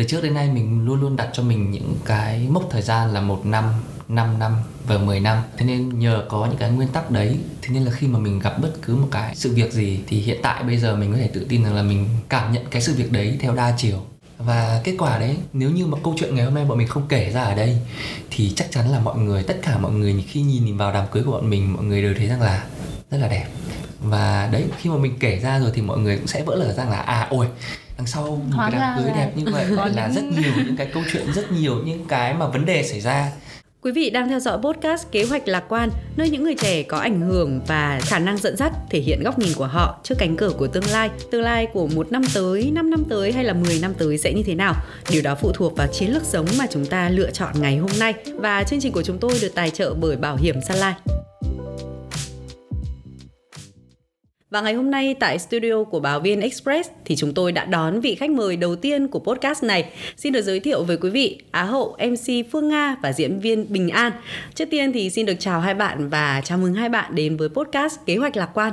từ trước đến nay mình luôn luôn đặt cho mình những cái mốc thời gian là một năm 5 năm và 10 năm. Thế nên nhờ có những cái nguyên tắc đấy, Thế nên là khi mà mình gặp bất cứ một cái sự việc gì Thì hiện tại bây giờ mình có thể tự tin rằng là mình cảm nhận cái sự việc đấy theo đa chiều. Và kết quả đấy, nếu như mà câu chuyện ngày hôm nay bọn mình không kể ra ở đây, thì chắc chắn là mọi người, tất cả mọi người khi nhìn vào đám cưới của bọn mình, mọi người đều thấy rằng là rất là đẹp. Và đấy, khi mà mình kể ra rồi thì mọi người cũng sẽ vỡ lở rằng là à ôi đằng sau một cái đám cưới đẹp như vậy là rất nhiều những cái câu chuyện rất nhiều những cái mà vấn đề xảy ra Quý vị đang theo dõi podcast Kế hoạch lạc quan, nơi những người trẻ có ảnh hưởng và khả năng dẫn dắt thể hiện góc nhìn của họ trước cánh cửa của tương lai. Tương lai của một năm tới, 5 năm tới hay là 10 năm tới sẽ như thế nào? Điều đó phụ thuộc vào chiến lược sống mà chúng ta lựa chọn ngày hôm nay. Và chương trình của chúng tôi được tài trợ bởi Bảo hiểm Sun Life. Và ngày hôm nay tại studio của báo VN Express thì chúng tôi đã đón vị khách mời đầu tiên của podcast này. Xin được giới thiệu với quý vị Á hậu MC Phương Nga và diễn viên Bình An. Trước tiên thì xin được chào hai bạn và chào mừng hai bạn đến với podcast Kế hoạch lạc quan.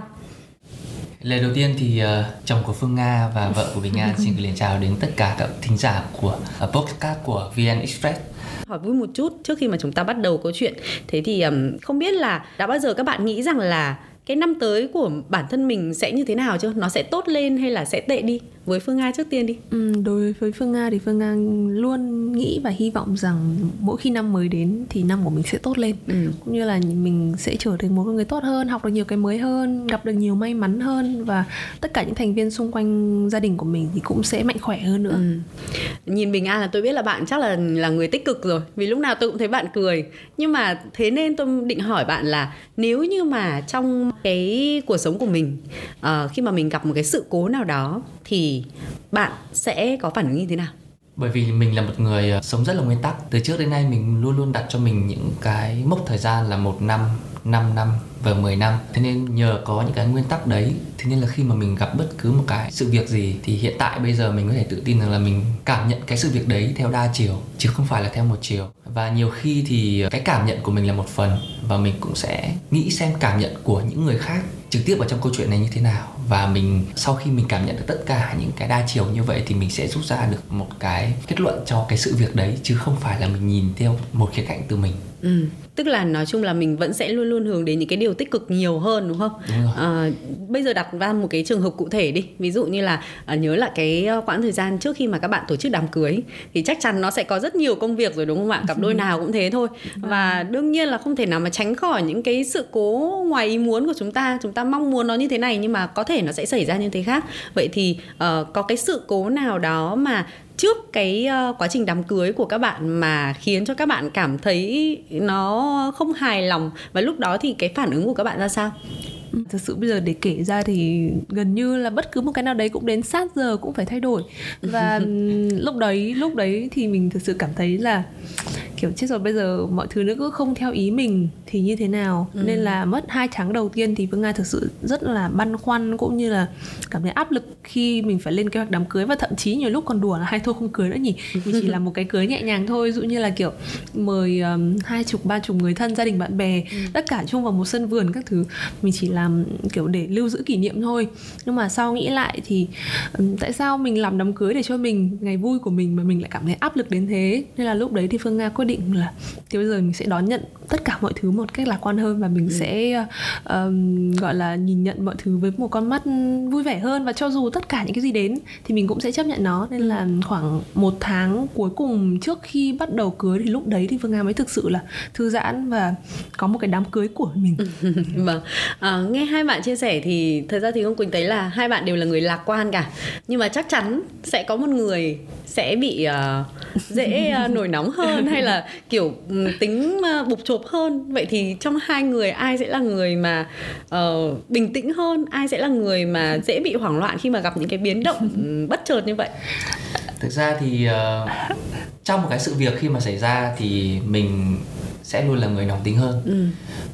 Lời đầu tiên thì uh, chồng của Phương Nga và vợ của Bình An xin gửi lời chào đến tất cả các thính giả của uh, podcast của VN Express hỏi vui một chút trước khi mà chúng ta bắt đầu câu chuyện thế thì um, không biết là đã bao giờ các bạn nghĩ rằng là cái năm tới của bản thân mình sẽ như thế nào chứ nó sẽ tốt lên hay là sẽ tệ đi? Với phương nga trước tiên đi ừ, đối với phương nga thì phương nga luôn nghĩ và hy vọng rằng mỗi khi năm mới đến thì năm của mình sẽ tốt lên ừ. cũng như là mình sẽ trở thành một người tốt hơn học được nhiều cái mới hơn gặp được nhiều may mắn hơn và tất cả những thành viên xung quanh gia đình của mình thì cũng sẽ mạnh khỏe hơn nữa ừ. nhìn bình an là tôi biết là bạn chắc là là người tích cực rồi vì lúc nào tôi cũng thấy bạn cười nhưng mà thế nên tôi định hỏi bạn là nếu như mà trong cái cuộc sống của mình uh, khi mà mình gặp một cái sự cố nào đó thì bạn sẽ có phản ứng như thế nào? Bởi vì mình là một người ờ, sống rất là nguyên tắc. Từ trước đến nay mình luôn luôn đặt cho mình những cái mốc thời gian là một năm 5 năm và 10 năm. Thế nên nhờ có những cái nguyên tắc đấy, thế nên là khi mà mình gặp bất cứ một cái sự việc gì thì hiện tại bây giờ mình có thể tự tin rằng là mình cảm nhận cái sự việc đấy theo đa chiều, chứ không phải là theo một chiều. Và nhiều khi thì ờ, cái cảm nhận của mình là một phần và mình cũng sẽ nghĩ xem cảm nhận của những người khác trực tiếp ở trong câu chuyện này như thế nào và mình, sau khi mình cảm nhận được tất cả những cái đa chiều như vậy thì mình sẽ rút ra được một cái kết luận cho cái sự việc đấy, chứ không phải là mình nhìn theo một khía cạnh từ mình. Ừ tức là nói chung là mình vẫn sẽ luôn luôn hướng đến những cái điều tích cực nhiều hơn đúng không? Đúng à, bây giờ đặt ra một cái trường hợp cụ thể đi. Ví dụ như là à, nhớ lại cái ờ, quãng thời gian trước khi mà các bạn tổ chức đám cưới thì chắc chắn nó sẽ có rất nhiều công việc rồi đúng không ạ? Cặp đôi nào cũng thế thôi. Vâng. và đương nhiên là không thể nào mà tránh khỏi những cái sự cố ngoài ý muốn của chúng ta. Chúng ta mong muốn nó như thế này nhưng mà có thể nó sẽ xảy ra như thế khác. Vậy thì uh, có cái sự cố nào đó mà trước cái uh, quá trình đám cưới của các bạn mà khiến cho các bạn cảm thấy nó không hài lòng? Và lúc đó thì cái phản ứng của các bạn ra sao? Thực sự bây giờ để kể ra thì gần như là bất cứ một cái nào đấy cũng đến sát giờ cũng phải thay đổi và lúc đấy lúc đấy thì mình thực sự cảm thấy là kiểu chết rồi bây giờ mọi thứ nữa cứ không theo ý mình thì như thế nào ừ. nên là mất hai tháng đầu tiên thì phương nga thực sự rất là băn khoăn cũng như là cảm thấy áp lực khi mình phải lên kế hoạch đám cưới và thậm chí nhiều lúc còn đùa là hay thôi không cưới nữa nhỉ mình chỉ làm một cái cưới nhẹ nhàng thôi dụ như là kiểu mời um, hai chục ba chục người thân gia đình bạn bè ừ. tất cả chung vào một sân vườn các thứ mình chỉ làm kiểu để lưu giữ kỷ niệm thôi. Nhưng mà sau nghĩ lại thì um, tại sao mình làm đám cưới để cho mình ngày vui của mình mà mình lại cảm thấy áp lực đến thế? Nên là lúc đấy thì phương nga quyết định là thì bây giờ mình sẽ đón nhận tất cả mọi thứ một cách lạc quan hơn và mình ừ. sẽ um, gọi là nhìn nhận mọi thứ với một con mắt vui vẻ hơn. Và cho dù tất cả những cái gì đến thì mình cũng sẽ chấp nhận nó. Nên là khoảng một tháng cuối cùng trước khi bắt đầu cưới thì lúc đấy thì phương nga mới thực sự là thư giãn và có một cái đám cưới của mình. Vâng. À, nghe hai bạn chia sẻ thì thật ra thì ông quỳnh thấy là hai bạn đều là người lạc quan cả. Nhưng mà chắc chắn sẽ có một người sẽ bị uh, dễ uh, nổi nóng hơn hay là kiểu um, tính uh, bục chộp hơn. Vậy thì trong hai người ai sẽ là người mà uh, bình tĩnh hơn? Ai sẽ là người mà dễ bị hoảng loạn khi mà gặp những cái biến động ừ, bất chợt như vậy? Thực ra thì uh, trong một cái sự việc khi mà xảy ra thì mình sẽ luôn là người nóng tính hơn ừ.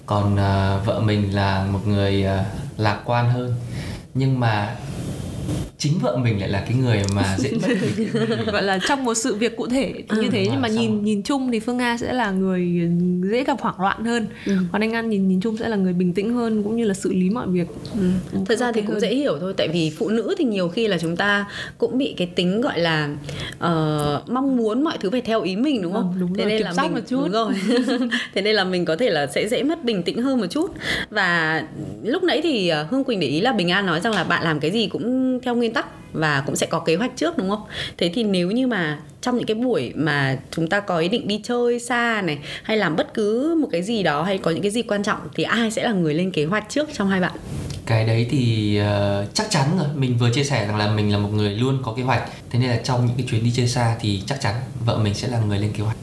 còn uh, vợ mình là một người uh, lạc quan hơn nhưng mà chính vợ mình lại là cái người mà dễ mất gọi là trong một sự việc cụ thể ừ. như thế nhưng mà nhìn nhìn chung thì phương nga sẽ là người dễ gặp hoảng loạn hơn ừ. còn anh an nhìn nhìn chung sẽ là người bình tĩnh hơn cũng như là xử lý mọi việc ừ. thật ra thì cũng hơn. dễ hiểu thôi tại vì phụ nữ thì nhiều khi là chúng ta cũng bị cái tính gọi là uh, mong muốn mọi thứ phải theo ý mình đúng không ừ, đúng thế rồi, nên là mình một chút. đúng rồi thế nên là mình có thể là sẽ dễ mất bình tĩnh hơn một chút và lúc nãy thì ờ, hương quỳnh để ý là bình an nói rằng là bạn làm cái gì cũng theo nguyên tắc và cũng sẽ có kế hoạch trước đúng không? Thế thì nếu như mà trong những cái buổi mà chúng ta có ý định đi chơi xa này hay làm bất cứ một cái gì đó hay có những cái gì quan trọng thì ai sẽ là người lên kế hoạch trước trong hai bạn? Cái đấy thì uh, chắc chắn rồi. Mình vừa chia sẻ rằng là mình là một người luôn có kế hoạch. Thế nên là trong những cái chuyến đi chơi xa thì chắc chắn vợ mình sẽ là người lên kế hoạch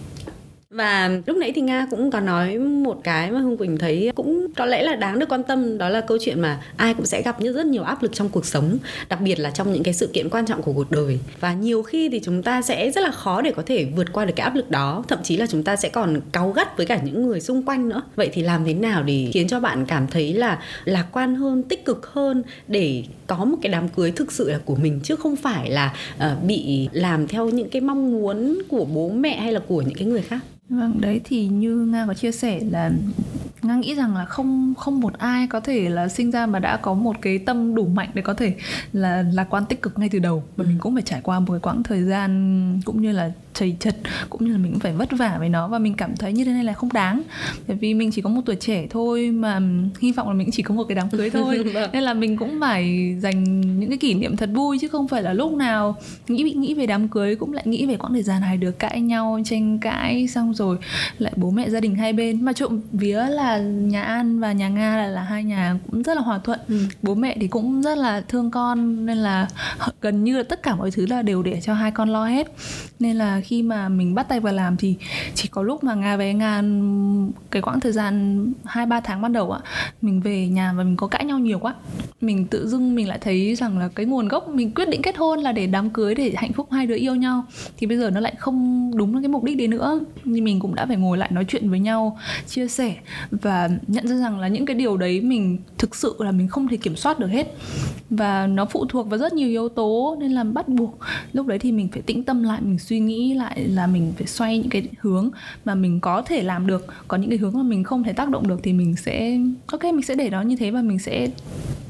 và lúc nãy thì nga cũng có nói một cái mà hương quỳnh thấy cũng có lẽ là đáng được quan tâm đó là câu chuyện mà ai cũng sẽ gặp như rất nhiều áp lực trong cuộc sống đặc biệt là trong những cái sự kiện quan trọng của cuộc đời. Và nhiều khi thì chúng ta sẽ rất là khó để có thể vượt qua được cái áp lực đó thậm chí là chúng ta sẽ còn cáu gắt với cả những người xung quanh nữa. Vậy thì làm thế nào để khiến cho bạn cảm thấy là lạc quan hơn tích cực hơn để có một cái đám cưới thực sự là của mình chứ không phải là uh, bị làm theo những cái mong muốn của bố mẹ hay là của những cái người khác? Vâng, đấy thì như Nga có chia sẻ là Nga nghĩ rằng là không không một ai có thể là sinh ra mà đã có một cái tâm đủ mạnh để có thể là lạc quan tích cực ngay từ đầu. Và mình cũng phải trải qua một cái quãng thời gian cũng như là chầy chật cũng như là mình cũng phải vất vả với nó. Và mình cảm thấy như thế này là không đáng. Bởi vì mình chỉ có một tuổi trẻ thôi mà hy vọng là mình chỉ có một cái đám cưới thôi. Vâng. nên là mình cũng phải dành những cái kỷ niệm thật vui chứ không phải là lúc nào nghĩ bị nghĩ về đám cưới cũng lại nghĩ về quãng thời gian hai đứa cãi nhau tranh cãi xong rồi lại bố mẹ gia đình hai bên. Mà trộm vía là nhà An và nhà Nga là, là hai nhà cũng rất là hòa thuận. Ừ. bố mẹ thì cũng rất là thương con nên là gần như là tất cả mọi thứ là đều để cho hai con lo hết. Nên là khi mà mình bắt tay vào làm thì chỉ có lúc mà nga về nga cái quãng thời gian hai ba tháng ban đầu ạ mình về nhà và mình có cãi nhau nhiều quá. Mình tự dưng mình lại thấy rằng là cái nguồn gốc mình quyết định kết hôn là để đám cưới để hạnh phúc hai đứa yêu nhau. Thì bây giờ nó lại không đúng cái mục đích đấy nữa. Nhưng mình cũng đã phải ngồi lại nói chuyện với nhau chia sẻ và nhận ra rằng là những cái điều đấy mình thực sự là mình không thể kiểm soát được hết. Và nó phụ thuộc vào rất nhiều yếu tố nên là bắt buộc lúc đấy thì mình phải tĩnh tâm lại, mình suy nghĩ lại là mình phải xoay những cái hướng mà mình có thể làm được. Còn những cái hướng mà mình không thể tác động được thì mình sẽ, ok, mình sẽ để nó như thế và mình sẽ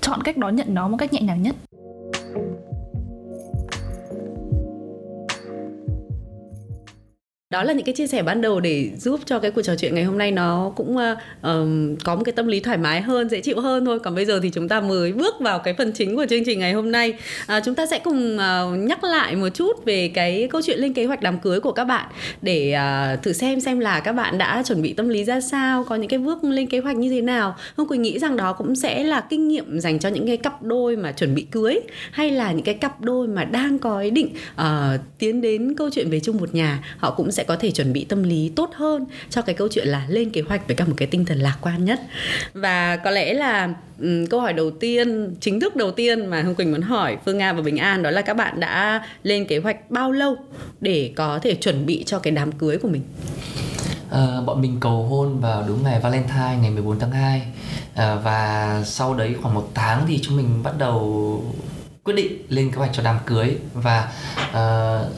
chọn cách đón nhận nó một cách nhẹ nhàng nhất. Đó là những cái chia sẻ ban đầu để giúp cho cái cuộc trò chuyện ngày hôm nay nó cũng uh, có một cái tâm lý thoải mái hơn dễ chịu hơn thôi. Còn bây giờ thì chúng ta mới bước vào cái phần chính của chương trình ngày hôm nay. Uh, chúng ta sẽ cùng uh, nhắc lại một chút về cái câu chuyện lên kế hoạch đám cưới của các bạn để uh, thử xem xem là các bạn đã chuẩn bị tâm lý ra sao có những cái bước lên kế hoạch như thế nào. Hương quỳnh nghĩ rằng đó cũng sẽ là kinh nghiệm dành cho những cái cặp đôi mà chuẩn bị cưới hay là những cái cặp đôi mà đang có ý định uh, tiến đến câu chuyện về chung một nhà. Họ cũng sẽ sẽ có thể chuẩn bị tâm lý tốt hơn cho cái câu chuyện là lên kế hoạch với cả một cái tinh thần lạc quan nhất. Và có lẽ là um, câu hỏi đầu tiên chính thức đầu tiên mà hương quỳnh muốn hỏi phương nga và bình an đó là các bạn đã lên kế hoạch bao lâu để có thể chuẩn bị cho cái đám cưới của mình? À, bọn mình cầu hôn vào đúng ngày Valentine ngày 14 tháng 2 à, và sau đấy khoảng một tháng thì chúng mình bắt đầu quyết định lên kế hoạch cho đám cưới. Và uh,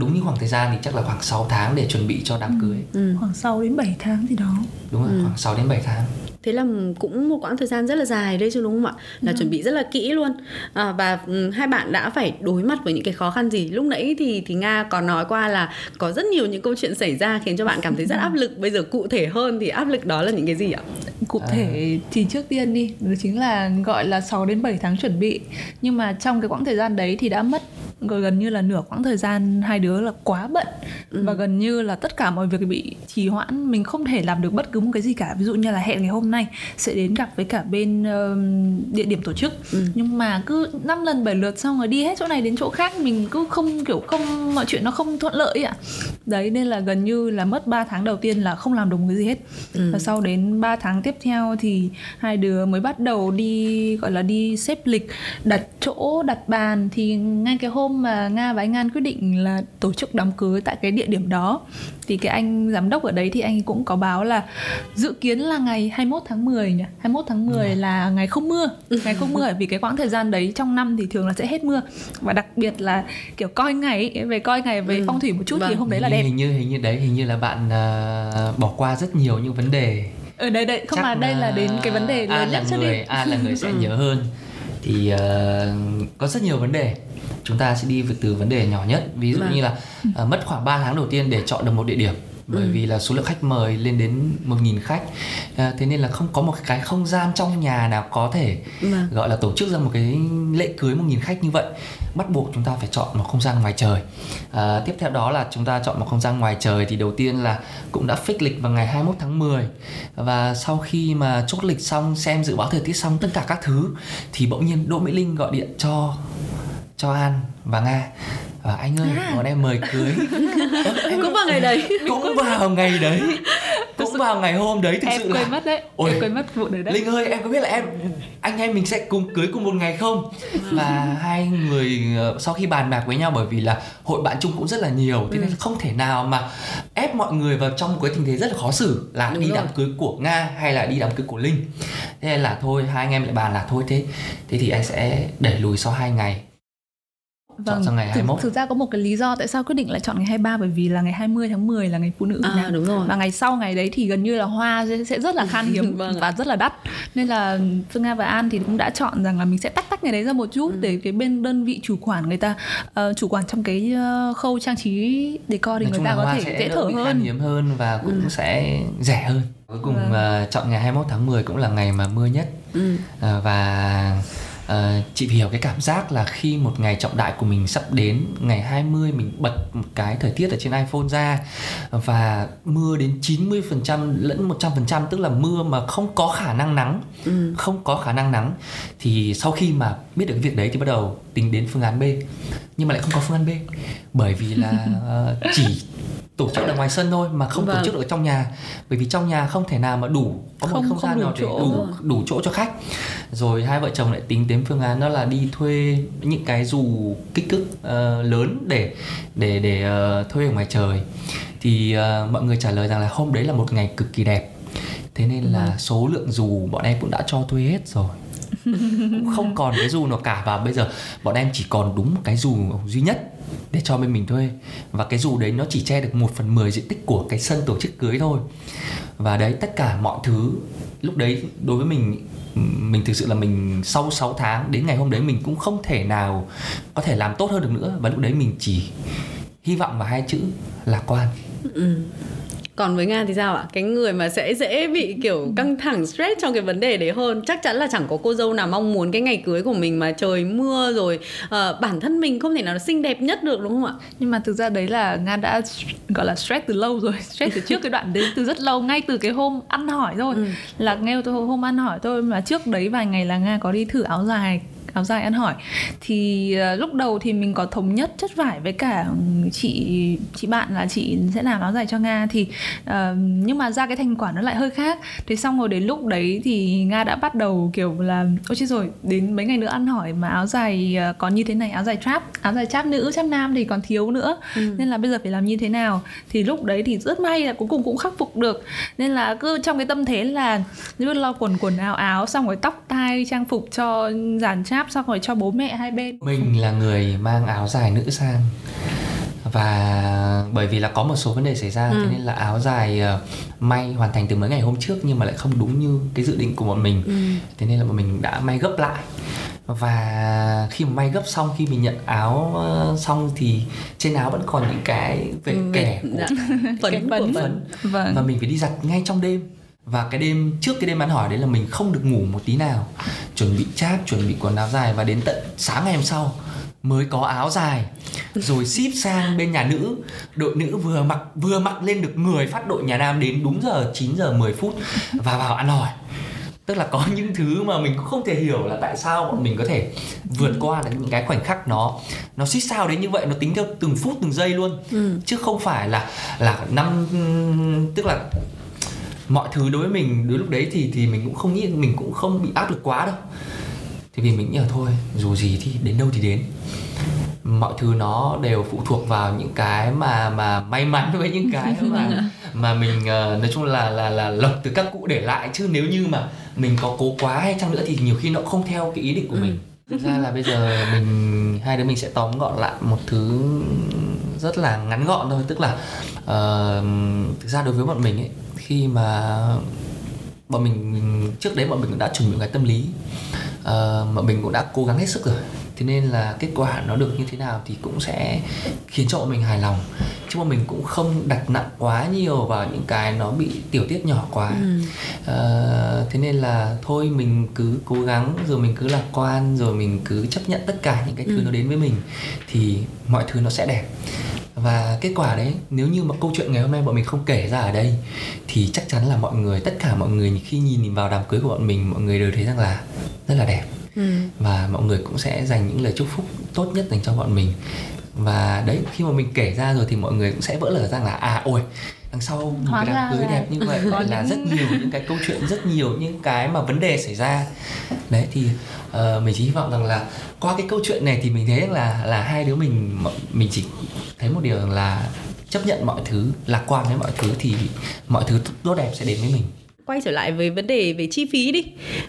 đúng như khoảng thời gian thì chắc là khoảng 6 tháng để chuẩn bị cho đám ừ. cưới ừ. khoảng 6 đến 7 tháng gì đó đúng rồi ừ. khoảng 6 đến 7 tháng thế là cũng một quãng thời gian rất là dài đấy chứ đúng không ạ là ừ. chuẩn bị rất là kỹ luôn à, và ừ, hai bạn đã phải đối mặt với những cái khó khăn gì lúc nãy thì thì nga còn nói qua là có rất nhiều những câu chuyện xảy ra khiến cho bạn cảm thấy rất áp lực bây giờ cụ thể hơn thì áp lực đó là những cái gì ạ cụ thể à. thì trước tiên đi đó chính là gọi là 6 đến 7 tháng chuẩn bị nhưng mà trong cái quãng thời gian đấy thì đã mất gần như là nửa quãng thời gian hai đứa là quá bận ừ. và gần như là tất cả mọi việc bị trì hoãn mình không thể làm được bất cứ một cái gì cả ví dụ như là hẹn ngày hôm nay sẽ đến gặp với cả bên uh, địa điểm tổ chức ừ. nhưng mà cứ năm lần bảy lượt xong rồi đi hết chỗ này đến chỗ khác mình cứ không kiểu không mọi chuyện nó không thuận lợi ạ đấy nên là gần như là mất 3 tháng đầu tiên là không làm đúng cái gì hết. Ừ. và sau đến 3 tháng tiếp theo thì hai đứa mới bắt đầu đi gọi là đi xếp lịch đặt chỗ đặt bàn. Thì ngay cái hôm hôm mà nga và anh an quyết định là tổ chức đám cưới tại cái địa điểm đó thì cái anh giám đốc ở đấy thì anh cũng có báo là dự kiến là ngày 21 tháng 10 nhỉ 21 tháng 10 ừ. là ngày không mưa ngày không mưa vì cái quãng thời gian đấy trong năm thì thường là sẽ hết mưa và đặc biệt là kiểu coi ngày về coi ngày về ừ. phong thủy một chút vâng. thì hôm đấy là đẹp hình như hình như đấy hình như là bạn uh, bỏ qua rất nhiều những vấn đề ở đây đây không Chắc mà đây là đến cái vấn đề lớn nhất trước đi a là người sẽ ừ. nhớ hơn thì uh, có rất nhiều vấn đề chúng ta sẽ đi từ vấn đề nhỏ nhất ví dụ vâng. như là uh, mất khoảng 3 tháng đầu tiên để chọn được một địa điểm bởi ừ. vì là số lượng khách mời lên đến 1.000 khách à, thế nên là không có một cái không gian trong nhà nào có thể vâng. gọi là tổ chức ra một cái lễ cưới 1.000 khách như vậy bắt buộc chúng ta phải chọn một không gian ngoài trời à, tiếp theo đó là chúng ta chọn một không gian ngoài trời thì đầu tiên là cũng đã fix lịch vào ngày 21 tháng 10 và sau khi mà chốt lịch xong xem dự báo thời tiết xong tất cả các thứ thì bỗng nhiên Đỗ Mỹ Linh gọi điện cho cho An và Nga à, anh ơi à. bọn em mời cưới. Em cũng vào ngày đấy. Cũng vào ngày đấy. Cũng vào ngày hôm đấy thực em sự quên là mất đấy. Ôi, em quên mất vụ đấy đấy. Linh ơi em có biết là em anh em mình sẽ cùng cưới cùng một ngày không? Và hai người ờ, sau khi bàn bạc với nhau bởi vì là hội bạn chung cũng rất là nhiều thế nên ừ. không thể nào mà ép mọi người vào trong một cái tình thế rất là khó xử là Đúng đi rồi. đám cưới của nga hay là đi đám cưới của linh. Thế nên là thôi hai anh em lại bàn là thôi thế. Thế thì anh sẽ đẩy lùi sau hai ngày vâng. chọn sang ngày 21 thực, thực ra có một cái lý do tại sao quyết định lại chọn ngày 23 bởi vì là ngày 20 tháng 10 là ngày phụ nữ à, đúng rồi. và ngày sau ngày đấy thì gần như là hoa sẽ rất là khan hiếm vâng và rất là đắt nên là Phương Nga và An thì cũng đã chọn rằng là mình sẽ tách tách ngày đấy ra một chút ừ. để cái bên đơn vị chủ quản người ta uh, chủ quản trong cái uh, khâu trang trí decor thì Nói người ta có thể dễ thở hơn khan hiếm hơn và cũng ừ. sẽ rẻ hơn cuối cùng vâng. uh, chọn ngày 21 tháng 10 cũng là ngày mà mưa nhất ừ. uh, và uh, chị hiểu cái cảm giác là khi một ngày trọng đại của mình sắp đến ngày 20 mình bật một cái thời tiết ở trên iPhone ra và mưa đến 90% lẫn 100% tức là mưa mà không có khả năng nắng ừ. không có khả năng nắng thì sau khi mà biết được cái việc đấy thì bắt đầu tính đến phương án B nhưng mà lại không có phương án B. Bởi vì là uh, chỉ tổ chức ở ngoài sân thôi mà không vâng. tổ chức ở trong nhà. Bởi vì trong nhà không thể nào mà đủ có không, một không, không gian nào để đủ đủ chỗ cho khách. Rồi hai vợ chồng lại tính đến phương án đó là đi thuê những cái dù kích cước uh, lớn để để để uh, thuê ở ngoài trời. Thì uh, mọi người trả lời rằng là hôm đấy là một ngày cực kỳ đẹp. Thế nên là ừ. số lượng dù bọn em cũng đã cho thuê hết rồi cũng không còn cái dù nào cả và bây giờ bọn em chỉ còn đúng một cái dù duy nhất để cho bên mình thuê và cái dù đấy nó chỉ che được một phần mười diện tích của cái sân tổ chức cưới thôi. Và đấy tất cả mọi thứ lúc đấy đối với mình mình thực sự là mình sau 6 tháng đến ngày hôm đấy mình cũng không thể nào có thể làm tốt hơn được nữa. Và lúc đấy mình chỉ hy vọng vào hai chữ lạc quan. Ừ còn với nga thì sao ạ? Cái người mà sẽ dễ bị kiểu căng thẳng stress trong cái vấn đề đấy hơn. Chắc chắn là chẳng có cô dâu nào mong muốn cái ngày cưới của mình mà trời mưa rồi uh, bản thân mình không thể nào xinh đẹp nhất được đúng không ạ? Nhưng mà thực ra đấy là nga đã gọi là stress từ lâu rồi. Stress từ trước cái đoạn đến từ rất lâu ngay từ cái hôm ăn hỏi thôi. Ừ. là nghe tôi hôm ăn hỏi tôi mà trước đấy vài ngày là nga có đi thử áo dài áo dài ăn hỏi. Thì uh, lúc đầu thì mình có thống nhất chất vải với cả chị chị bạn là chị sẽ làm áo dài cho nga. Thì uh, nhưng mà ra cái thành quả nó lại hơi khác. Thế xong rồi đến lúc đấy thì nga đã bắt đầu kiểu là ôi chứ rồi đến mấy ngày nữa ăn hỏi mà áo dài uh, còn như thế này áo dài trap áo dài trap nữ trap nam thì còn thiếu nữa. Ừ. nên là bây giờ phải làm như thế nào? Thì lúc đấy thì rất may là cuối cùng cũng khắc phục được. Nên là cứ trong cái tâm thế là cứ lo quần quần áo áo xong rồi tóc tai trang phục cho dàn trap xong rồi cho bố mẹ hai bên mình là người mang áo dài nữ sang và bởi vì là có một số vấn đề xảy ra ừ. thế nên là áo dài uh, may hoàn thành từ mấy ngày hôm trước nhưng mà lại không đúng như cái dự định của bọn mình ừ. thế nên là bọn mình đã may gấp lại và khi mà may gấp xong khi mình nhận áo uh, xong thì trên áo vẫn còn những cái vệt ừ, kẻ của dạ. phấn, phấn, phấn. Vâng. và mình phải đi giặt ngay trong đêm và cái đêm trước cái đêm ăn hỏi đấy là mình không được ngủ một tí nào. Chuẩn bị cháp chuẩn bị quần áo dài và đến tận sáng ngày hôm sau mới có áo dài. Rồi ship sang bên nhà nữ. Đội nữ vừa mặc vừa mặc lên được người phát đội nhà nam đến đúng giờ 9 giờ 10 phút và vào ăn hỏi. Tức là có những thứ mà mình cũng không thể hiểu là tại sao bọn mình có thể vượt qua được những cái khoảnh khắc nó nó xích sao đến như vậy nó tính theo từng phút từng giây luôn. Ừ. chứ không phải là là năm tức là mọi thứ đối với mình đối lúc đấy thì thì mình cũng không nghĩ mình cũng không bị áp lực quá đâu. Thì vì mình nghĩ là thôi dù gì thì đến đâu thì đến. Mọi thứ nó đều phụ thuộc vào những cái mà mà may mắn với những cái mà mà mình uh, nói chung là là là lộc từ các cụ để lại. Chứ nếu như mà mình có cố quá hay chăng nữa thì nhiều khi nó không theo cái ý định của ừ. mình. Thực ra là bây giờ mình hai đứa mình sẽ tóm gọn lại một thứ rất là ngắn gọn thôi. Tức là uh, thực ra đối với bọn mình ấy khi mà bọn mình trước đấy bọn mình cũng đã chuẩn bị cái tâm lý. Ờ, uh, bọn mình cũng đã cố gắng hết sức rồi thế nên là kết quả nó được như thế nào thì cũng sẽ khiến cho mình hài lòng chứ mà mình cũng không đặt nặng quá nhiều vào những cái nó bị tiểu tiết nhỏ quá ừ. à, thế nên là thôi mình cứ cố gắng rồi mình cứ lạc quan rồi mình cứ chấp nhận tất cả những cái thứ ừ. nó đến với mình thì mọi thứ nó sẽ đẹp và kết quả đấy nếu như mà câu chuyện ngày hôm nay bọn mình không kể ra ở đây thì chắc chắn là mọi người tất cả mọi người khi nhìn vào đám cưới của bọn mình mọi người đều thấy rằng là rất là đẹp ừ. và mọi người cũng sẽ dành những lời chúc phúc tốt nhất dành cho bọn mình. Và đấy khi mà mình kể ra rồi thì mọi người cũng sẽ vỡ lở rằng là à ôi đằng sau một Hóa cái đám cưới đẹp như vậy có là rất nhiều những cái câu chuyện rất nhiều những cái mà vấn đề xảy ra. Đấy thì uh, mình chỉ hy vọng rằng là qua cái câu chuyện này thì mình thấy là là hai đứa mình mình chỉ thấy một điều rằng là chấp nhận mọi thứ lạc quan với mọi thứ thì mọi thứ tốt đẹp sẽ đến với mình quay trở lại với vấn đề về chi phí đi.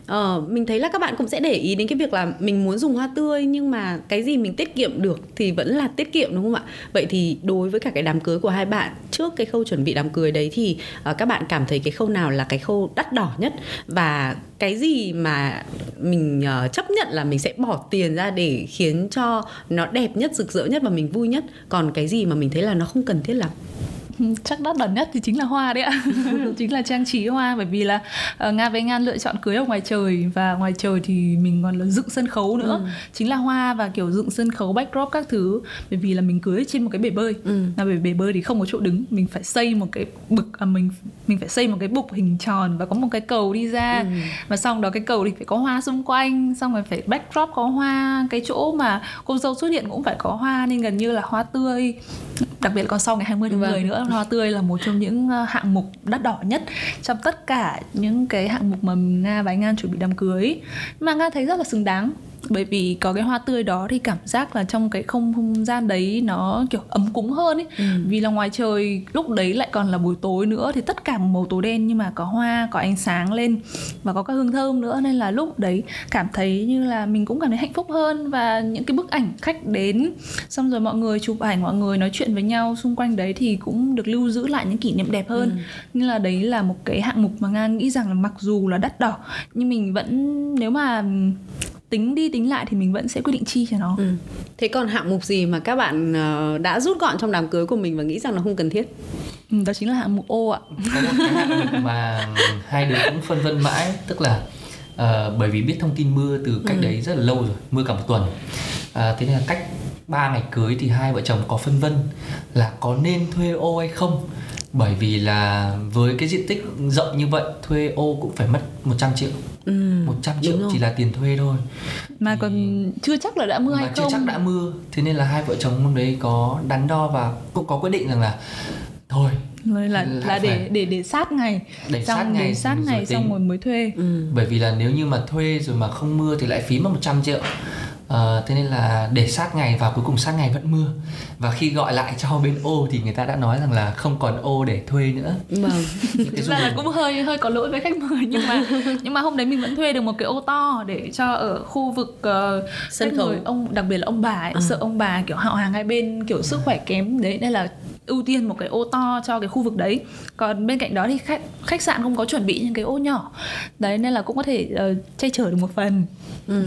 Ờ, mình thấy là các bạn cũng sẽ để ý đến cái việc là mình muốn dùng hoa tươi nhưng mà cái gì mình tiết kiệm được thì vẫn là tiết kiệm đúng không ạ? Vậy thì đối với cả cái đám cưới của hai bạn trước cái khâu chuẩn bị đám cưới đấy thì uh, các bạn cảm thấy cái khâu nào là cái khâu đắt đỏ nhất? Và cái gì mà mình uh, chấp nhận là mình sẽ bỏ tiền ra để khiến cho nó đẹp nhất rực rỡ nhất và mình vui nhất? Còn cái gì mà mình thấy là nó không cần thiết lắm? chắc đắt đỏ nhất thì chính là hoa đấy ạ chính là trang trí hoa bởi vì là uh, nga với ngan lựa chọn cưới ở ngoài trời và ngoài trời thì mình còn là dựng sân khấu nữa ừ. chính là hoa và kiểu dựng sân khấu backdrop các thứ bởi vì là mình cưới trên một cái bể bơi ừ. là bể bể bơi thì không có chỗ đứng mình phải xây một cái bực à, mình mình phải xây một cái bục hình tròn và có một cái cầu đi ra ừ. và xong đó cái cầu thì phải có hoa xung quanh xong rồi phải backdrop có hoa cái chỗ mà cô dâu xuất hiện cũng phải có hoa nên gần như là hoa tươi đặc biệt là còn sau ngày 20 tháng vâng. 10 nữa hoa tươi là một trong những ờ, hạng mục đắt đỏ nhất trong tất cả những cái hạng mục mà nga và anh an chuẩn bị đám cưới. Mà nga thấy rất là xứng đáng bởi vì có cái hoa tươi đó thì cảm giác là trong cái không, không gian đấy nó kiểu ấm cúng hơn ấy ừ. vì là ngoài trời lúc đấy lại còn là buổi tối nữa thì tất cả màu tối đen nhưng mà có hoa có ánh sáng lên và có các hương thơm nữa nên là lúc đấy cảm thấy như là mình cũng cảm thấy hạnh phúc hơn và những cái bức ảnh khách đến xong rồi mọi người chụp ảnh mọi người nói chuyện với nhau xung quanh đấy thì cũng được lưu giữ lại những kỷ niệm đẹp hơn ừ. nên là đấy là một cái hạng mục mà nga nghĩ rằng là mặc dù là đắt đỏ nhưng mình vẫn nếu mà tính đi tính lại thì mình vẫn sẽ quyết định chi cho nó. Ừ. thế còn hạng mục gì mà các bạn ờ, đã rút gọn trong đám cưới của mình và nghĩ rằng nó không cần thiết? Ừ, đó chính là hạng mục ô ạ. Có một cái hạng mục mà hai đứa cũng phân vân mãi tức là uh, bởi vì biết thông tin mưa từ cách ừ. đấy rất là lâu rồi mưa cả một tuần. Uh, thế nên là cách ba ngày cưới thì hai vợ chồng có phân vân là có nên thuê ô hay không bởi vì là với cái diện tích rộng như vậy thuê ô cũng phải mất 100 triệu. Ừ, 100 triệu chỉ là tiền thuê thôi. Mà thì... còn chưa chắc là đã mưa hay không chưa chắc đã mưa. Thế nên là hai vợ chồng lúc đấy có đắn đo và cũng có quyết định rằng là thôi là là, là để để để sát ngày. Để xong sát ngày để sát ngày xong rồi mới thuê. Ừ. bởi vì là nếu như mà thuê rồi mà không mưa thì lại phí mất 100 triệu Uh, thế nên là để sát ngày và cuối cùng sát ngày vẫn mưa. Và khi gọi lại cho bên ô thì người ta đã nói rằng là không còn ô để thuê nữa. Vâng. Thực ra là cũng hơi hơi có lỗi với khách mời nhưng mà nhưng mà hôm đấy mình vẫn thuê được một cái ô to để cho ở khu vực uh, sân khấu. ông đặc biệt là ông bà ấy, à. sợ ông bà kiểu họ hàng hai bên kiểu sức khỏe kém. Đấy nên là ưu tiên một cái ô to cho cái khu vực đấy. Còn bên cạnh đó thì khách khách sạn không có chuẩn bị những cái ô nhỏ. Đấy nên là cũng có thể uh, che chở được một phần. Ừ.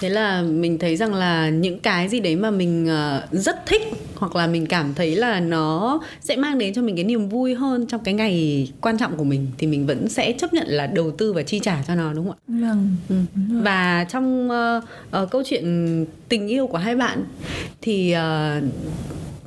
thế là mình thấy rằng là những cái gì đấy mà mình uh, rất thích hoặc là mình cảm thấy là nó sẽ mang đến cho mình cái niềm vui hơn trong cái ngày quan trọng của mình thì mình vẫn sẽ chấp nhận là đầu tư và chi trả cho nó đúng không ạ? Vâng. Ừ. và trong uh, uh, câu chuyện tình yêu của hai bạn thì uh,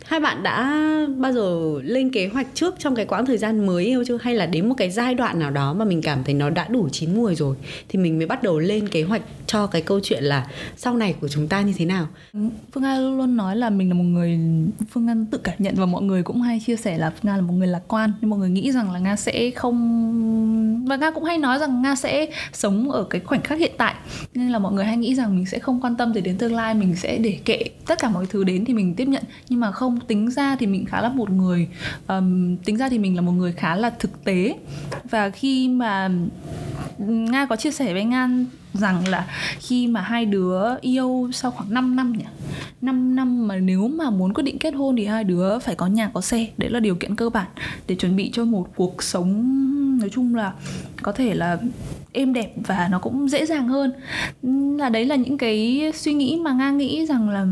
hai bạn đã bao giờ lên kế hoạch trước trong cái quãng thời gian mới yêu chưa? Hay là đến một cái giai đoạn nào đó mà mình cảm thấy nó đã đủ chín mùi rồi, thì mình mới bắt đầu lên kế hoạch cho cái câu chuyện là sau này của chúng ta như thế nào? Phương nga luôn luôn nói là mình là một người, phương nga tự cảm nhận và mọi người cũng hay chia sẻ là phương nga là một người lạc quan. Nhưng mọi người nghĩ rằng là nga sẽ không, và nga cũng hay nói rằng nga sẽ sống ở cái khoảnh khắc hiện tại. Nên là mọi người hay nghĩ rằng mình sẽ không quan tâm gì đến tương lai, mình sẽ để kệ tất cả mọi thứ đến thì mình tiếp nhận. Nhưng mà không tính ra thì mình khá là một người um, tính ra thì mình là một người khá là thực tế. Và khi mà nga có chia sẻ với nga rằng là khi mà hai đứa yêu sau khoảng 5 năm nhỉ? 5 năm mà nếu mà muốn quyết định kết hôn thì hai đứa phải có nhà có xe. Đấy là điều kiện cơ bản để chuẩn bị cho một cuộc sống nói chung là có thể là êm đẹp và nó cũng dễ dàng hơn. Là đấy là những cái suy nghĩ mà nga nghĩ rằng là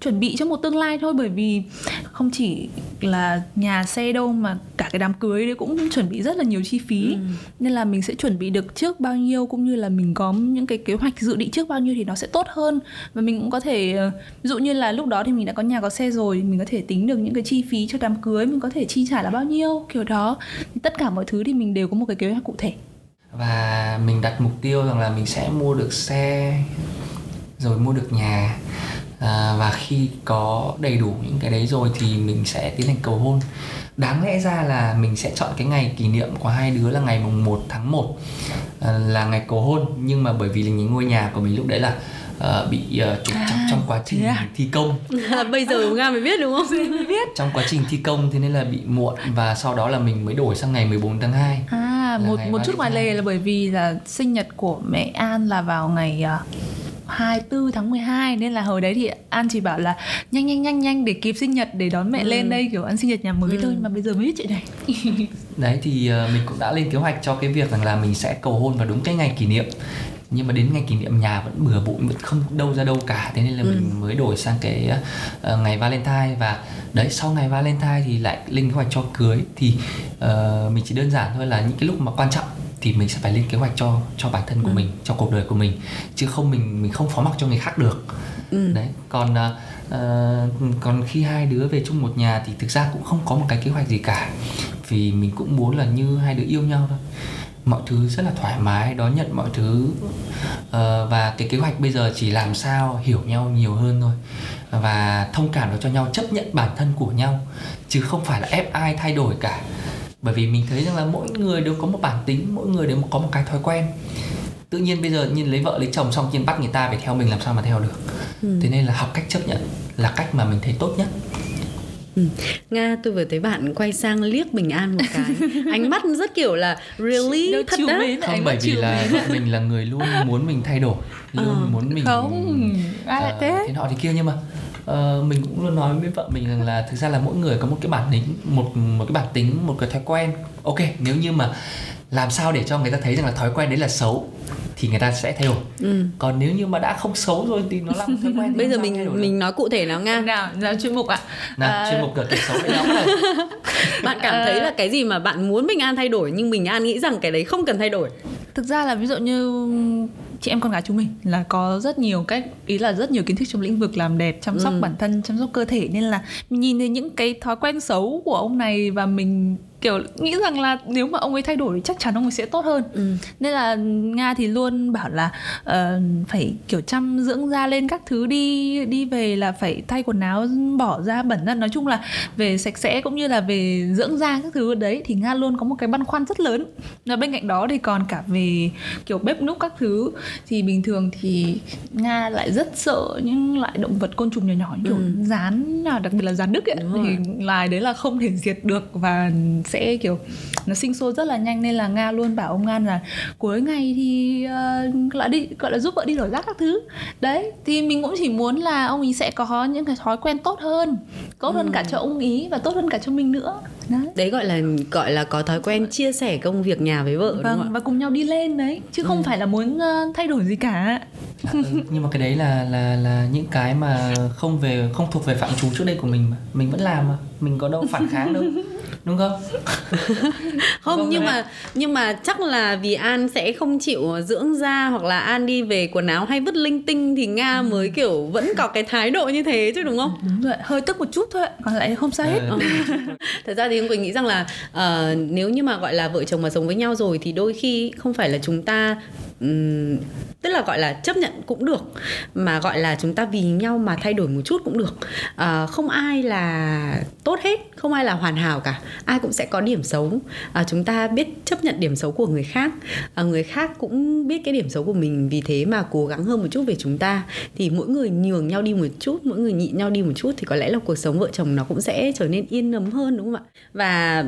chuẩn bị cho một tương lai thôi bởi vì không chỉ là nhà xe đâu mà cả cái đám cưới đấy cũng chuẩn bị rất là nhiều chi phí. Ừ. nên là mình sẽ chuẩn bị được trước bao nhiêu cũng như là mình có những cái kế hoạch dự định trước bao nhiêu thì nó sẽ tốt hơn. Và mình cũng có thể ờ, ví dụ như là lúc đó thì mình đã có nhà có xe rồi mình có thể tính được những cái chi phí cho đám cưới mình có thể chi trả là bao nhiêu kiểu đó. Tất cả mọi thứ thì mình đều có một cái kế hoạch cụ thể. Và mình đặt mục tiêu rằng là mình sẽ mua được xe rồi mua được nhà à, và khi có đầy đủ những cái đấy rồi thì mình sẽ tiến hành cầu hôn. Đáng lẽ ra là mình sẽ chọn cái ngày kỷ niệm của hai đứa là ngày mùng 1 tháng 1 à, là ngày cầu hôn. Nhưng mà bởi vì là những ngôi nhà của mình lúc đấy là uh, bị uh, trục trặc trong quá trình à? thi công. Bây giờ nga mới biết đúng không? Mới biết. Trong quá trình thi công thế nên là bị muộn. Và sau đó là mình mới đổi sang ngày 14 tháng 2 à một một chút ngoài lề là bởi vì là sinh nhật của mẹ An là vào ngày uh, 24 tháng 12 nên là hồi đấy thì An chỉ bảo là nhanh nhanh nhanh nhanh để kịp sinh nhật để đón mẹ ừ. lên đây kiểu ăn sinh nhật nhà mới ừ. thôi mà bây giờ mới biết chuyện này. đấy thì uh, mình cũng đã lên kế hoạch cho cái việc rằng là mình sẽ cầu hôn vào đúng cái ngày kỷ niệm nhưng mà đến ngày kỷ niệm nhà vẫn bừa bộn vẫn không đâu ra đâu cả thế nên là ừ. mình mới đổi sang cái uh, ngày Valentine và đấy sau ngày Valentine thì lại lên kế hoạch cho cưới thì uh, mình chỉ đơn giản thôi là những cái lúc mà quan trọng thì mình sẽ phải lên kế hoạch cho cho bản thân của ừ. mình cho cuộc đời của mình. Chứ không mình mình không phó mặc cho người khác được. Ừ. đấy còn uh, còn khi hai đứa về chung một nhà thì thực ra cũng không có một cái kế hoạch gì cả. Vì mình cũng muốn là như hai đứa yêu nhau thôi. Mọi thứ rất là thoải mái đón nhận mọi thứ. Uh, và cái kế hoạch bây giờ chỉ làm sao hiểu nhau nhiều hơn thôi. Và thông cảm được cho nhau chấp nhận bản thân của nhau. Chứ không phải là ép ai thay đổi cả bởi vì mình thấy rằng là mỗi người đều có một bản tính mỗi người đều có một cái thói quen. Tự nhiên bây giờ nhìn lấy vợ lấy chồng xong nhiên bắt người ta phải theo mình làm sao mà theo được. Ừ. thế nên là học cách chấp nhận là cách mà mình thấy tốt nhất. Ừ. Nga tôi vừa thấy bạn quay sang liếc Bình An một cái. Ánh mắt rất kiểu là really Đâu thật đấy không bởi vì là mình là người luôn muốn mình thay đổi luôn ờ, muốn mình không ai uh, thế? thế nọ thì kia nhưng mà uh, mình cũng luôn nói với vợ mình rằng là thực ra là mỗi người có một cái bản tính một một cái bản tính một cái thói quen. Ok nếu như mà làm sao để cho người ta thấy rằng là thói quen đấy là xấu thì người ta sẽ thay đổi. Ừ. còn nếu như mà đã không xấu rồi thì nó là một thói quen bây giờ mình mình nói cụ thể nào nga? Nào ra chuyên mục ạ. Nào à... chuyên mục cửa kể xấu này bạn cảm thấy là cái gì mà bạn muốn bình an thay đổi nhưng bình an nghĩ rằng cái đấy không cần thay đổi? Thực ra là ví dụ như chị em con gái chúng mình là có rất nhiều cách ý là rất nhiều kiến thức trong lĩnh vực làm đẹp chăm sóc ừ. bản thân chăm sóc cơ thể nên là mình nhìn thấy những cái thói quen xấu của ông này và mình kiểu nghĩ rằng là nếu mà ông ấy thay đổi thì chắc chắn ông ấy sẽ tốt hơn. Ừ. nên là nga thì luôn bảo là uh, phải kiểu chăm dưỡng da lên các thứ đi đi về là phải thay quần áo bỏ ra bẩn ra. Nói chung là về sạch sẽ cũng như là về dưỡng da các thứ đấy thì nga luôn có một cái băn khoăn rất lớn. Và bên cạnh đó thì còn cả về kiểu bếp núc các thứ. Thì bình thường thì nga lại rất sợ những loại động vật côn trùng nhỏ nhỏ như kiểu ừ. rán đặc biệt là rán đức ấy. Thì loài đấy là không thể diệt được và sẽ kiểu nó sinh sôi rất là nhanh nên là nga luôn bảo ông ngan là cuối ngày thì uh, gọi là đi gọi là giúp vợ đi đổi rác các thứ đấy thì mình cũng chỉ muốn là ông ấy sẽ có những cái thói quen tốt hơn tốt hơn ừ. cả cho ông ý và tốt hơn cả cho mình nữa đấy. đấy gọi là gọi là có thói quen chia sẻ công việc nhà với vợ vâng, đúng không và cùng nhau đi lên đấy chứ không ừ. phải là muốn uh, thay đổi gì cả à, ừ, nhưng mà cái đấy là là là những cái mà không về không thuộc về phạm trù trước đây của mình mà mình vẫn làm mà mình có đâu phản kháng đâu đúng không không đúng nhưng mà nhưng mà chắc là vì an sẽ không chịu dưỡng da hoặc là an đi về quần áo hay vứt linh tinh thì nga ừ. mới kiểu vẫn có cái thái độ như thế chứ đúng không đúng rồi hơi tức một chút thôi còn lại không sao hết ừ. thật ra thì quỳnh nghĩ rằng là uh, nếu như mà gọi là vợ chồng mà sống với nhau rồi thì đôi khi không phải là chúng ta um, tức là gọi là chấp nhận cũng được mà gọi là chúng ta vì nhau mà thay đổi một chút cũng được. À, không ai là tốt hết không ai là hoàn hảo cả ai cũng sẽ có điểm xấu. À, chúng ta biết chấp nhận điểm xấu của người khác. À, người khác cũng biết cái điểm xấu của mình vì thế mà cố gắng hơn một chút về chúng ta. Thì mỗi người nhường nhau đi một chút mỗi người nhịn nhau đi một chút thì có lẽ là cuộc sống vợ chồng nó cũng sẽ trở nên yên ấm hơn đúng không ạ? Và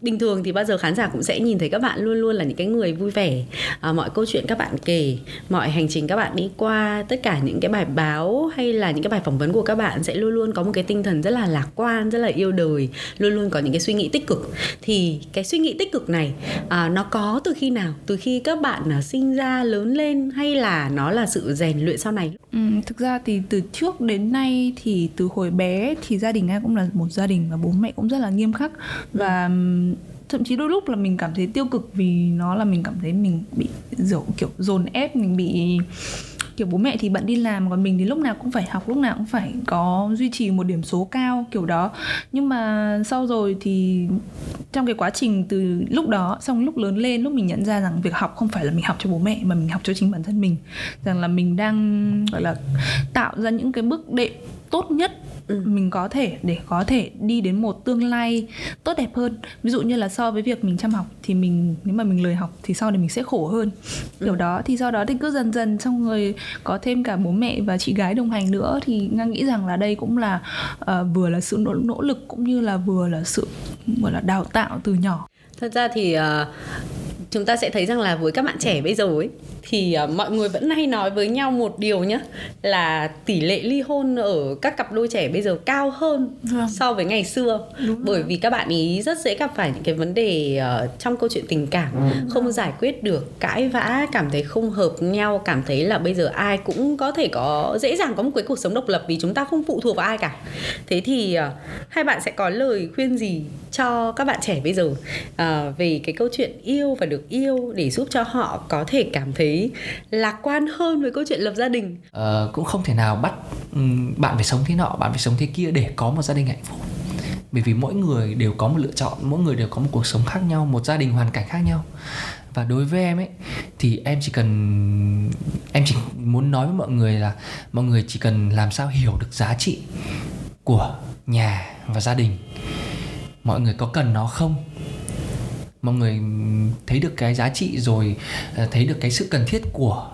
bình thường thì bao giờ khán giả cũng sẽ nhìn thấy các bạn luôn luôn là những cái người vui vẻ. À, mọi câu chuyện các bạn kể mọi hành trình các bạn đi qua tất cả những cái bài báo hay là những cái bài phỏng vấn của các bạn sẽ luôn luôn có một cái tinh thần rất là lạc quan rất là yêu đời luôn luôn có những cái suy nghĩ tích cực. Thì cái suy nghĩ tích cực này à, nó có từ khi nào? Từ khi các bạn à, sinh ra lớn lên hay là nó là sự rèn luyện sau này? Ừ, thực ra thì từ trước đến nay thì từ hồi bé thì gia đình ai cũng là một gia đình và bố mẹ cũng rất là nghiêm khắc. Và ừ thậm chí đôi lúc là mình cảm thấy tiêu cực vì nó là mình cảm thấy mình bị, kiểu kiểu, dồn ép, mình bị, kiểu, bố mẹ thì bận đi làm, còn mình thì lúc nào cũng phải học, lúc nào cũng phải có duy trì một điểm số cao, kiểu đó. Nhưng mà sau rồi thì trong cái quá trình từ lúc đó, xong lúc lớn lên, lúc mình nhận ra rằng việc học không phải là mình học cho bố mẹ, mà mình học cho chính bản thân mình. Rằng là mình đang, gọi là, tạo ra những cái bước đệm tốt nhất ừ. mình có thể để có thể đi đến một tương lai tốt đẹp hơn ví dụ như là so với việc mình chăm học thì mình nếu mà mình lười học thì sau này mình sẽ khổ hơn ừ. kiểu đó thì sau đó thì cứ dần dần xong rồi có thêm cả bố mẹ và chị gái đồng hành nữa thì nga nghĩ rằng là đây cũng là uh, vừa là sự nỗ, nỗ lực cũng như là vừa là sự gọi là đào tạo từ nhỏ thật ra thì uh, chúng ta sẽ thấy rằng là với các bạn trẻ bây giờ ấy thì uh, mọi người vẫn hay nói với nhau một điều nhé là tỷ lệ ly hôn ở các cặp đôi trẻ bây giờ cao hơn vâng. so với ngày xưa Đúng bởi rồi. vì các bạn ý rất dễ gặp phải những cái vấn đề uh, trong câu chuyện tình cảm ừ. không giải quyết được cãi vã cảm thấy không hợp nhau cảm thấy là bây giờ ai cũng có thể có dễ dàng có một cái cuộc sống độc lập vì chúng ta không phụ thuộc vào ai cả thế thì uh, hai bạn sẽ có lời khuyên gì cho các bạn trẻ bây giờ uh, về cái câu chuyện yêu và được yêu để giúp cho họ có thể cảm thấy lạc quan hơn với câu chuyện lập gia đình. Uh, cũng không thể nào bắt um, bạn phải sống thế nọ bạn phải sống thế kia để có một gia đình hạnh phúc. Bởi vì mỗi người đều có một lựa chọn mỗi người đều có một cuộc sống khác nhau một gia đình hoàn cảnh khác nhau. Và đối với em ấy thì em chỉ cần em chỉ muốn nói với mọi người là mọi người chỉ cần làm sao hiểu được giá trị của nhà và gia đình. Mọi người có cần nó không? Mọi người thấy được cái giá trị rồi ờ, thấy được cái sự cần thiết của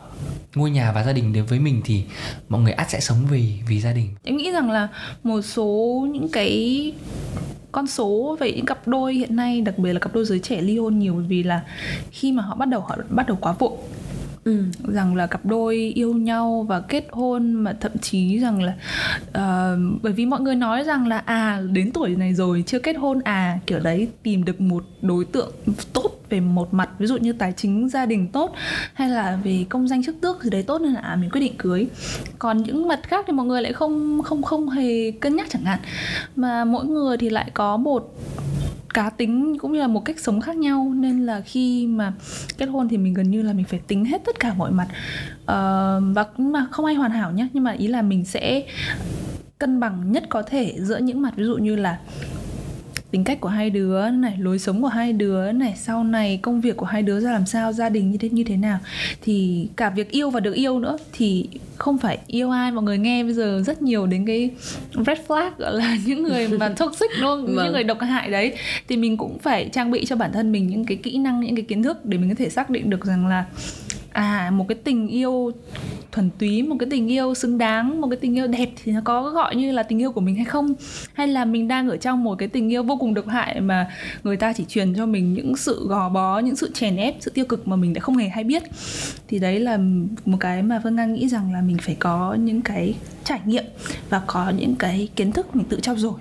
ngôi nhà và gia đình đến với mình thì mọi người ắt sẽ sống vì vì gia đình. Em nghĩ rằng là một số những cái con số về những cặp đôi hiện nay, đặc biệt là cặp đôi giới trẻ ly hôn nhiều, vì là khi mà họ bắt đầu, họ bắt đầu quá vội ừ. rằng là cặp đôi yêu nhau và kết hôn mà thậm chí rằng là uh, bởi vì mọi người nói rằng là à đến tuổi này rồi chưa kết hôn à kiểu đấy tìm được một đối tượng tốt về một mặt ví dụ như tài chính gia đình tốt hay là về công danh chức tước thì đấy tốt nên là à, mình quyết định cưới còn những mặt khác thì mọi người lại không không không hề cân nhắc chẳng hạn mà mỗi người thì lại có một cá tính cũng như là một cách sống khác nhau. Nên là khi mà kết hôn thì mình gần như là mình phải tính hết tất cả mọi mặt. Uh, và mà không ai hoàn hảo nhé nhưng mà ý là mình sẽ cân bằng nhất có thể giữa những mặt. Ví dụ như là tính cách của hai đứa này lối sống của hai đứa này sau này công việc của hai đứa ra làm sao gia đình như thế như thế nào. Thì cả việc yêu và được yêu nữa thì không phải yêu ai mọi người nghe bây giờ rất nhiều đến cái red flag gọi là những người mà toxic đúng không? Vâng. những người độc hại đấy. Thì mình cũng phải trang bị cho bản thân mình những cái kỹ năng những cái kiến thức để mình có thể xác định được rằng là à một cái tình yêu thuần túy, một cái tình yêu xứng đáng, một cái tình yêu đẹp thì nó có gọi như là tình yêu của mình hay không? Hay là mình đang ở trong một cái tình yêu vô cùng độc hại mà người ta chỉ truyền cho mình những sự gò bó, những sự chèn ép, sự tiêu cực mà mình đã không hề hay biết? Thì đấy là một cái mà phương nga nghĩ rằng là mình phải có những cái trải nghiệm và có những cái kiến thức mình tự trau dồi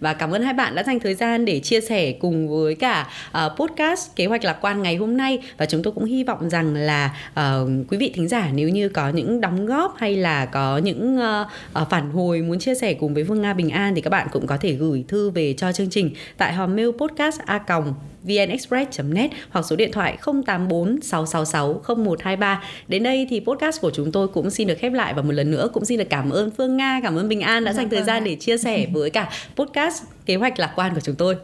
và cảm ơn hai bạn đã dành thời gian để chia sẻ cùng với cả uh, podcast kế hoạch lạc quan ngày hôm nay. Và chúng tôi cũng hy vọng rằng là uh, quý vị thính giả nếu như có những đóng góp hay là có những uh, uh, phản hồi muốn chia sẻ cùng với Phương Nga Bình An thì các bạn cũng có thể gửi thư về cho chương trình tại hòm mail podcast a còng vnexpress.net hoặc số điện thoại 084 666 0123. Đến đây thì podcast của chúng tôi cũng xin được khép lại và một lần nữa cũng xin được cảm ơn Phương Nga, cảm ơn Bình An đã dành thời gian để chia sẻ với cả podcast kế hoạch lạc quan của chúng tôi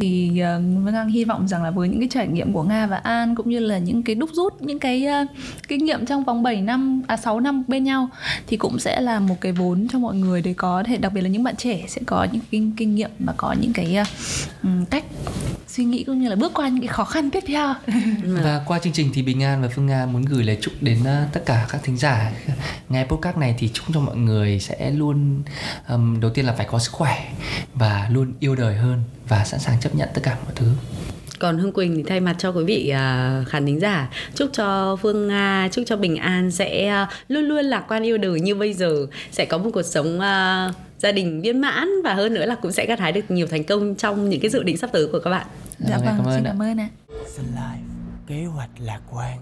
thì uh, Vân Ang hy vọng rằng là với những cái trải nghiệm của Nga và An cũng như là những cái đúc rút những cái uh, kinh nghiệm trong vòng 7 năm à 6 năm bên nhau thì cũng sẽ là một cái vốn cho mọi người để có thể đặc biệt là những bạn trẻ sẽ có những kinh kinh nghiệm và có những cái uh, cách suy nghĩ cũng như là bước qua những cái khó khăn tiếp theo. Và qua chương trình thì Bình An và Phương Nga muốn gửi lời chúc đến uh, tất cả các thính giả. Nghe podcast này thì chúc cho mọi người sẽ luôn um, đầu tiên là phải có sức khỏe và luôn yêu đời hơn và sẵn sàng chấp nhận tất cả mọi thứ. Còn Hương Quỳnh thì thay mặt cho quý vị uh, khán thính giả chúc cho Phương Nga chúc cho Bình An sẽ uh, luôn luôn lạc quan yêu đời như bây giờ sẽ có một cuộc sống uh, gia đình viên mãn và hơn nữa là cũng sẽ gặt hái được nhiều thành công trong những cái dự định sắp tới của các bạn. Dạ vâng, cảm ơn xin cảm ơn ạ. Life, kế hoạch lạc quan